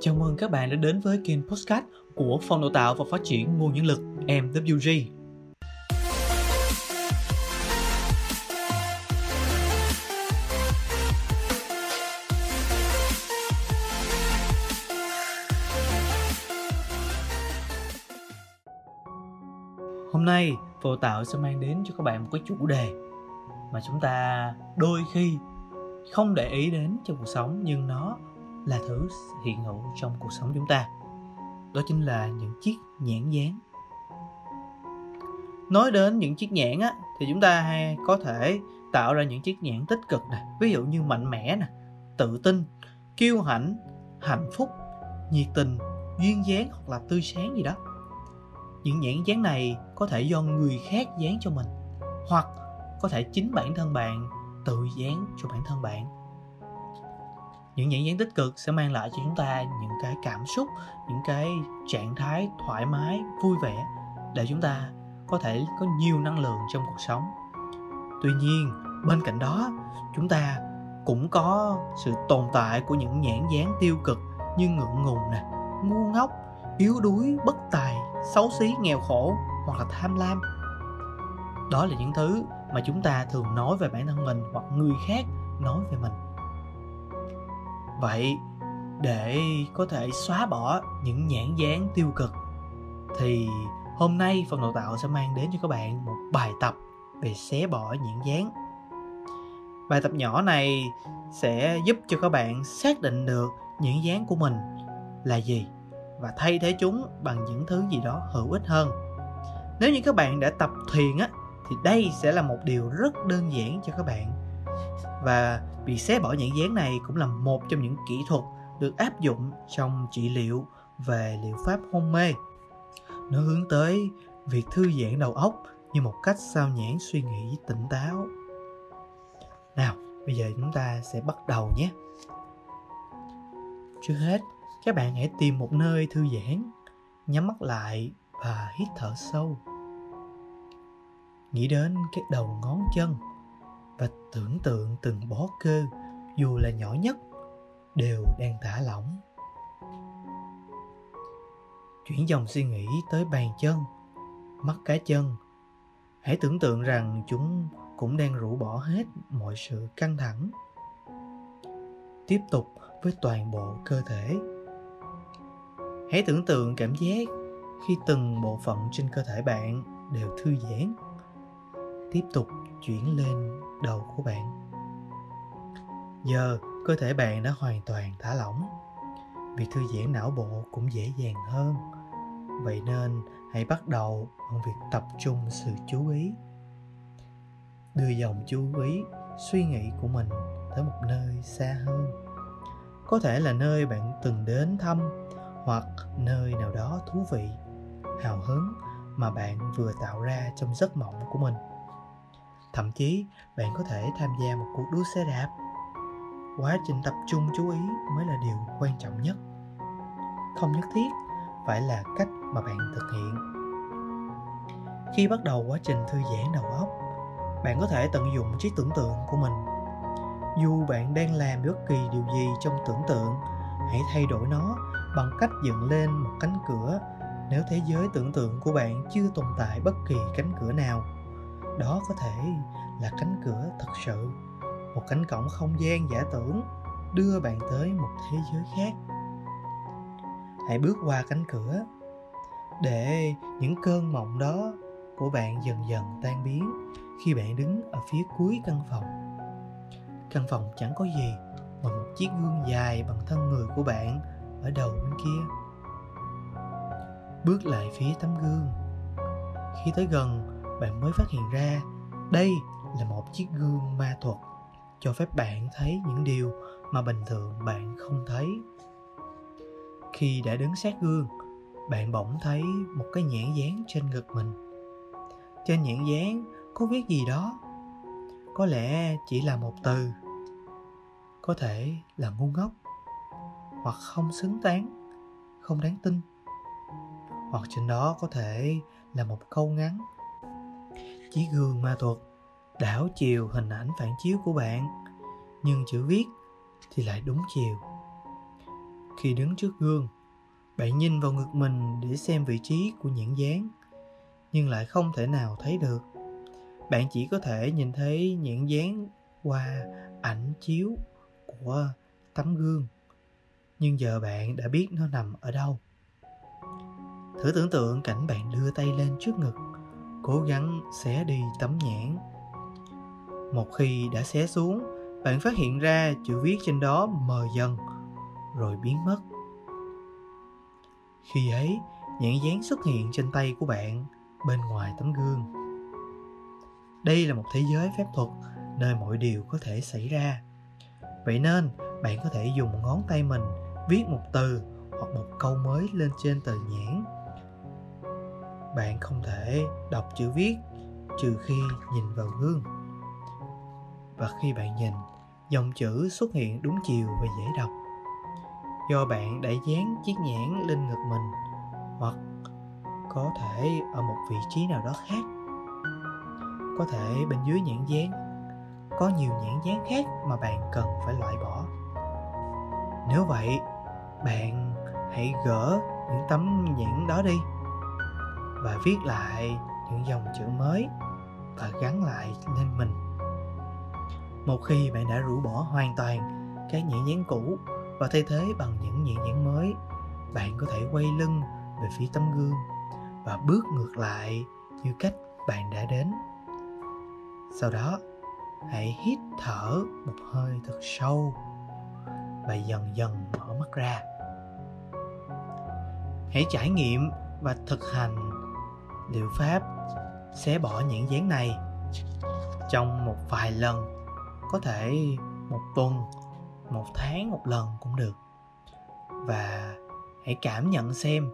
Chào mừng các bạn đã đến với kênh Postcard của Phòng Đào tạo và Phát triển Nguồn Nhân lực MWG. Hôm nay, Phòng Đào tạo sẽ mang đến cho các bạn một cái chủ đề mà chúng ta đôi khi không để ý đến trong cuộc sống nhưng nó là thứ hiện hữu trong cuộc sống chúng ta. Đó chính là những chiếc nhãn dán. Nói đến những chiếc nhãn á, thì chúng ta hay có thể tạo ra những chiếc nhãn tích cực này ví dụ như mạnh mẽ nè, tự tin, kiêu hãnh, hạnh phúc, nhiệt tình, duyên dáng hoặc là tươi sáng gì đó. Những nhãn dán này có thể do người khác dán cho mình, hoặc có thể chính bản thân bạn tự dán cho bản thân bạn những nhãn biến tích cực sẽ mang lại cho chúng ta những cái cảm xúc, những cái trạng thái thoải mái, vui vẻ để chúng ta có thể có nhiều năng lượng trong cuộc sống. Tuy nhiên, bên cạnh đó, chúng ta cũng có sự tồn tại của những nhãn dáng tiêu cực như ngượng ngùng nè, ngu ngốc, yếu đuối, bất tài, xấu xí, nghèo khổ hoặc là tham lam. Đó là những thứ mà chúng ta thường nói về bản thân mình hoặc người khác nói về mình vậy, để có thể xóa bỏ những nhãn dán tiêu cực, thì hôm nay phần đào tạo sẽ mang đến cho các bạn một bài tập về xé bỏ nhãn dán. Bài tập nhỏ này sẽ giúp cho các bạn xác định được nhãn dán của mình là gì và thay thế chúng bằng những thứ gì đó hữu ích hơn. Nếu như các bạn đã tập thiền á, thì đây sẽ là một điều rất đơn giản cho các bạn và việc xé bỏ nhãn dán này cũng là một trong những kỹ thuật được áp dụng trong trị liệu về liệu pháp hôn mê. Nó hướng tới việc thư giãn đầu óc như một cách sao nhãn suy nghĩ tỉnh táo. Nào, bây giờ chúng ta sẽ bắt đầu nhé. Trước hết, các bạn hãy tìm một nơi thư giãn, nhắm mắt lại và hít thở sâu. Nghĩ đến cái đầu ngón chân và tưởng tượng từng bó cơ, dù là nhỏ nhất, đều đang thả lỏng. Chuyển dòng suy nghĩ tới bàn chân, mắt cá chân. Hãy tưởng tượng rằng chúng cũng đang rũ bỏ hết mọi sự căng thẳng. Tiếp tục với toàn bộ cơ thể. Hãy tưởng tượng cảm giác khi từng bộ phận trên cơ thể bạn đều thư giãn. Tiếp tục chuyển lên đầu của bạn. Giờ cơ thể bạn đã hoàn toàn thả lỏng việc thư giãn não bộ cũng dễ dàng hơn. Vậy nên hãy bắt đầu bằng việc tập trung sự chú ý. Đưa dòng chú ý, suy nghĩ của mình tới một nơi xa hơn. Có thể là nơi bạn từng đến thăm hoặc nơi nào đó thú vị, hào hứng mà bạn vừa tạo ra trong giấc mộng của mình thậm chí, bạn có thể tham gia một cuộc đua xe đạp. Quá trình tập trung chú ý mới là điều quan trọng nhất. Không nhất thiết phải là cách mà bạn thực hiện. Khi bắt đầu quá trình thư giãn đầu óc, bạn có thể tận dụng trí tưởng tượng của mình. Dù bạn đang làm bất kỳ điều gì trong tưởng tượng, hãy thay đổi nó bằng cách dựng lên một cánh cửa nếu thế giới tưởng tượng của bạn chưa tồn tại bất kỳ cánh cửa nào đó có thể là cánh cửa thật sự, một cánh cổng không gian giả tưởng đưa bạn tới một thế giới khác. Hãy bước qua cánh cửa để những cơn mộng đó của bạn dần dần tan biến khi bạn đứng ở phía cuối căn phòng. Căn phòng chẳng có gì mà một chiếc gương dài bằng thân người của bạn ở đầu bên kia. Bước lại phía tấm gương. Khi tới gần bạn mới phát hiện ra, đây là một chiếc gương ma thuật cho phép bạn thấy những điều mà bình thường bạn không thấy. Khi đã đứng sát gương, bạn bỗng thấy một cái nhãn dán trên ngực mình. Trên nhãn dán có viết gì đó? Có lẽ chỉ là một từ. Có thể là ngu ngốc, hoặc không xứng đáng, không đáng tin. Hoặc trên đó có thể là một câu ngắn chiếc gương ma thuật, đảo chiều hình ảnh phản chiếu của bạn. Nhưng chữ viết thì lại đúng chiều. Khi đứng trước gương, bạn nhìn vào ngực mình để xem vị trí của nhãn dán nhưng lại không thể nào thấy được. Bạn chỉ có thể nhìn thấy nhãn dán qua ảnh chiếu của tấm gương, nhưng giờ bạn đã biết nó nằm ở đâu. Thử tưởng tượng cảnh bạn đưa tay lên trước ngực cố gắng xé đi tấm nhãn. Một khi đã xé xuống, bạn phát hiện ra chữ viết trên đó mờ dần, rồi biến mất. Khi ấy, nhãn dán xuất hiện trên tay của bạn, bên ngoài tấm gương. Đây là một thế giới phép thuật nơi mọi điều có thể xảy ra. Vậy nên, bạn có thể dùng ngón tay mình viết một từ hoặc một câu mới lên trên tờ nhãn bạn không thể đọc chữ viết trừ khi nhìn vào gương. Và khi bạn nhìn, dòng chữ xuất hiện đúng chiều và dễ đọc. Do bạn đã dán chiếc nhãn lên ngực mình, hoặc có thể ở một vị trí nào đó khác. Có thể bên dưới nhãn dán, có nhiều nhãn dán khác mà bạn cần phải loại bỏ. Nếu vậy, bạn hãy gỡ những tấm nhãn đó đi và viết lại những dòng chữ mới và gắn lại lên mình. Một khi bạn đã rũ bỏ hoàn toàn các nhãn cũ và thay thế bằng những nhãn mới, bạn có thể quay lưng về phía tấm gương và bước ngược lại như cách bạn đã đến. Sau đó, hãy hít thở một hơi thật sâu và dần dần mở mắt ra. Hãy trải nghiệm và thực hành liệu pháp xé bỏ nhãn dán này trong một vài lần, có thể một tuần, một tháng, một lần cũng được. Và hãy cảm nhận xem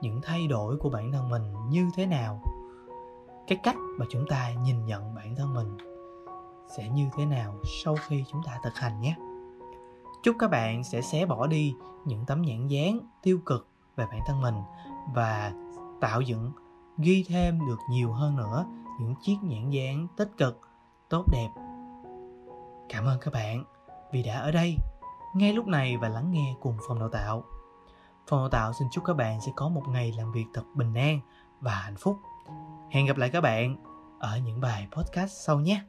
những thay đổi của bản thân mình như thế nào. Cái cách mà chúng ta nhìn nhận bản thân mình sẽ như thế nào sau khi chúng ta thực hành nhé. Chúc các bạn sẽ xé bỏ đi những tấm nhãn dán tiêu cực về bản thân mình và tạo dựng ghi thêm được nhiều hơn nữa những chiếc nhãn dán tích cực, tốt đẹp. Cảm ơn các bạn vì đã ở đây ngay lúc này và lắng nghe cùng phòng đào tạo. Phòng đào tạo xin chúc các bạn sẽ có một ngày làm việc thật bình an và hạnh phúc. Hẹn gặp lại các bạn ở những bài podcast sau nhé.